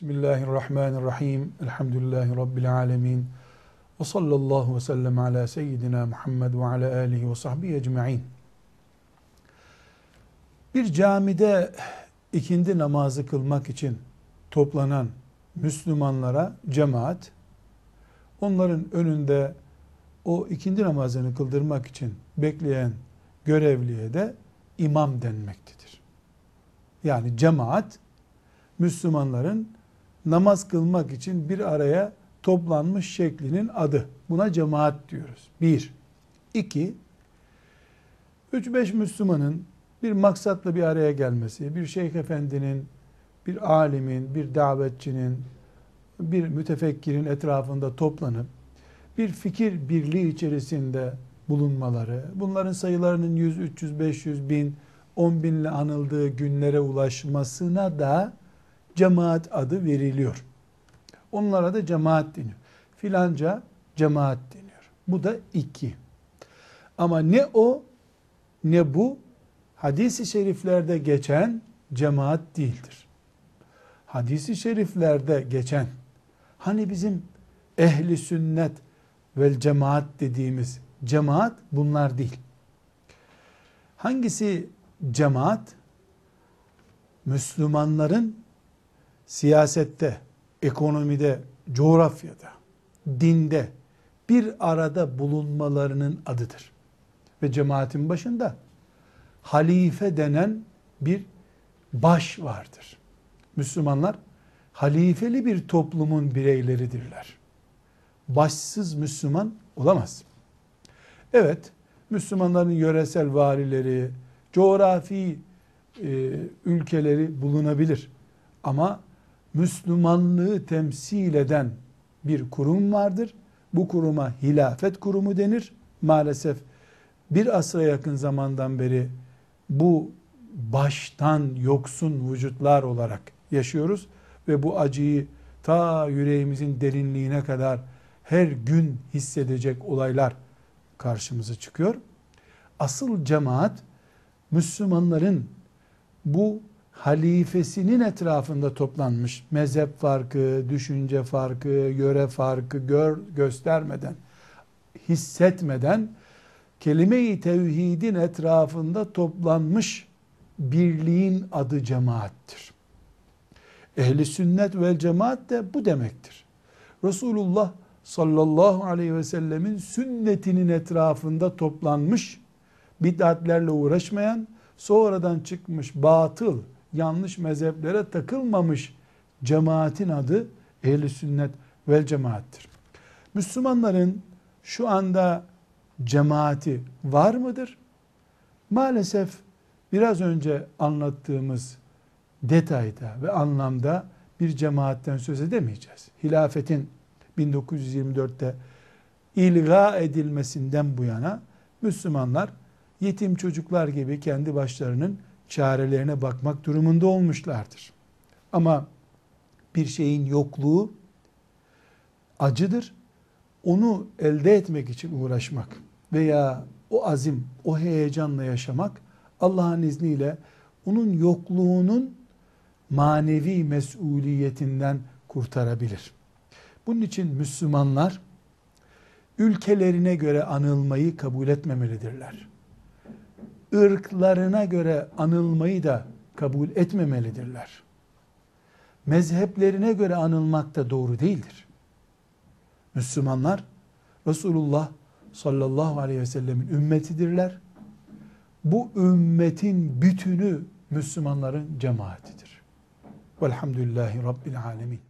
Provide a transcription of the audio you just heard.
Bismillahirrahmanirrahim. Elhamdülillahi Rabbil alemin. Ve sallallahu ve sellem ala seyyidina Muhammed ve ala alihi ve sahbihi ecma'in. Bir camide ikindi namazı kılmak için toplanan Müslümanlara cemaat, onların önünde o ikindi namazını kıldırmak için bekleyen görevliye de imam denmektedir. Yani cemaat, Müslümanların namaz kılmak için bir araya toplanmış şeklinin adı. Buna cemaat diyoruz. Bir. İki, üç beş Müslümanın bir maksatla bir araya gelmesi, bir şeyh efendinin, bir alimin, bir davetçinin, bir mütefekkirin etrafında toplanıp bir fikir birliği içerisinde bulunmaları, bunların sayılarının 100, 300, 500 bin, 10 binle anıldığı günlere ulaşmasına da cemaat adı veriliyor. Onlara da cemaat deniyor. Filanca cemaat deniyor. Bu da iki. Ama ne o ne bu hadisi şeriflerde geçen cemaat değildir. Hadisi şeriflerde geçen hani bizim ehli sünnet vel cemaat dediğimiz cemaat bunlar değil. Hangisi cemaat? Müslümanların siyasette, ekonomide, coğrafyada, dinde bir arada bulunmalarının adıdır. Ve cemaatin başında halife denen bir baş vardır. Müslümanlar halifeli bir toplumun bireyleridirler. Başsız Müslüman olamaz. Evet, Müslümanların yöresel valileri, coğrafi e, ülkeleri bulunabilir. Ama Müslümanlığı temsil eden bir kurum vardır. Bu kuruma hilafet kurumu denir. Maalesef bir asra yakın zamandan beri bu baştan yoksun vücutlar olarak yaşıyoruz ve bu acıyı ta yüreğimizin derinliğine kadar her gün hissedecek olaylar karşımıza çıkıyor. Asıl cemaat Müslümanların bu halifesinin etrafında toplanmış mezhep farkı, düşünce farkı, yöre farkı gör, göstermeden, hissetmeden kelime-i tevhidin etrafında toplanmış birliğin adı cemaattir. Ehli sünnet vel cemaat de bu demektir. Resulullah sallallahu aleyhi ve sellemin sünnetinin etrafında toplanmış, bid'atlerle uğraşmayan, sonradan çıkmış batıl, yanlış mezheplere takılmamış cemaatin adı ehli sünnet vel cemaattir. Müslümanların şu anda cemaati var mıdır? Maalesef biraz önce anlattığımız detayda ve anlamda bir cemaatten söz edemeyeceğiz. Hilafetin 1924'te ilga edilmesinden bu yana Müslümanlar yetim çocuklar gibi kendi başlarının çarelerine bakmak durumunda olmuşlardır. Ama bir şeyin yokluğu acıdır. Onu elde etmek için uğraşmak veya o azim, o heyecanla yaşamak Allah'ın izniyle onun yokluğunun manevi mesuliyetinden kurtarabilir. Bunun için Müslümanlar ülkelerine göre anılmayı kabul etmemelidirler. Irklarına göre anılmayı da kabul etmemelidirler. Mezheplerine göre anılmak da doğru değildir. Müslümanlar Resulullah sallallahu aleyhi ve sellemin ümmetidirler. Bu ümmetin bütünü Müslümanların cemaatidir. Velhamdülillahi Rabbil alemin.